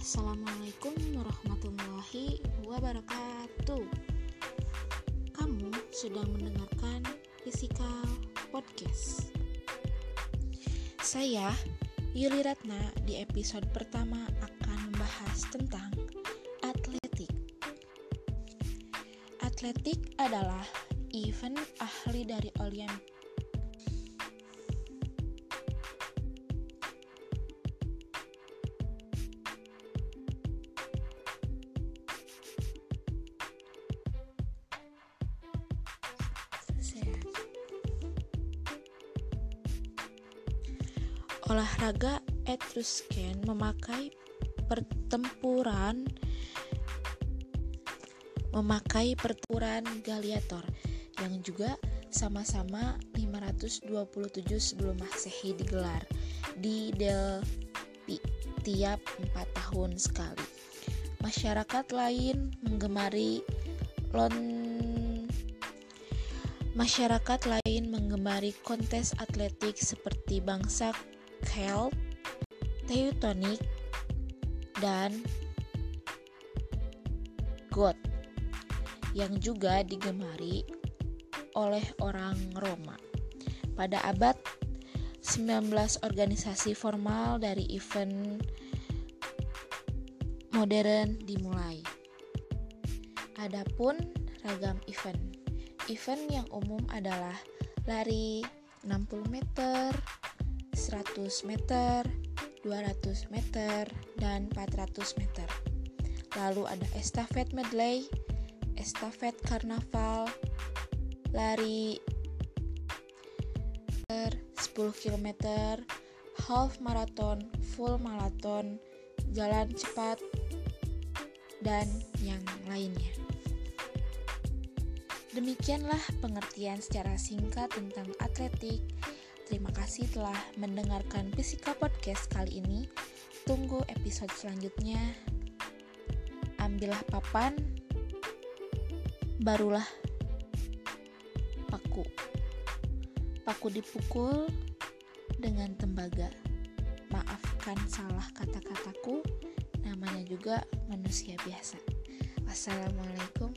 Assalamualaikum warahmatullahi wabarakatuh. Kamu sudah mendengarkan Physical Podcast. Saya Yuli Ratna di episode pertama akan membahas tentang atletik. Atletik adalah event ahli dari Olimpiade Olahraga Etruscan memakai pertempuran memakai pertempuran gladiator yang juga sama-sama 527 sebelum Masehi digelar di Delphi tiap 4 tahun sekali. Masyarakat lain menggemari lon Masyarakat lain menggemari kontes atletik seperti bangsa Celt, Teutonic, dan Goth yang juga digemari oleh orang Roma. Pada abad 19 organisasi formal dari event modern dimulai. Adapun ragam event. Event yang umum adalah lari 60 meter, 100 meter, 200 meter, dan 400 meter. Lalu ada estafet medley, estafet karnaval, lari 10 km, half marathon, full marathon, jalan cepat, dan yang lainnya. Demikianlah pengertian secara singkat tentang atletik. Terima kasih telah mendengarkan Physical Podcast kali ini. Tunggu episode selanjutnya. Ambillah papan, barulah paku. Paku dipukul dengan tembaga. Maafkan salah kata-kataku, namanya juga manusia biasa. Wabarakatuh.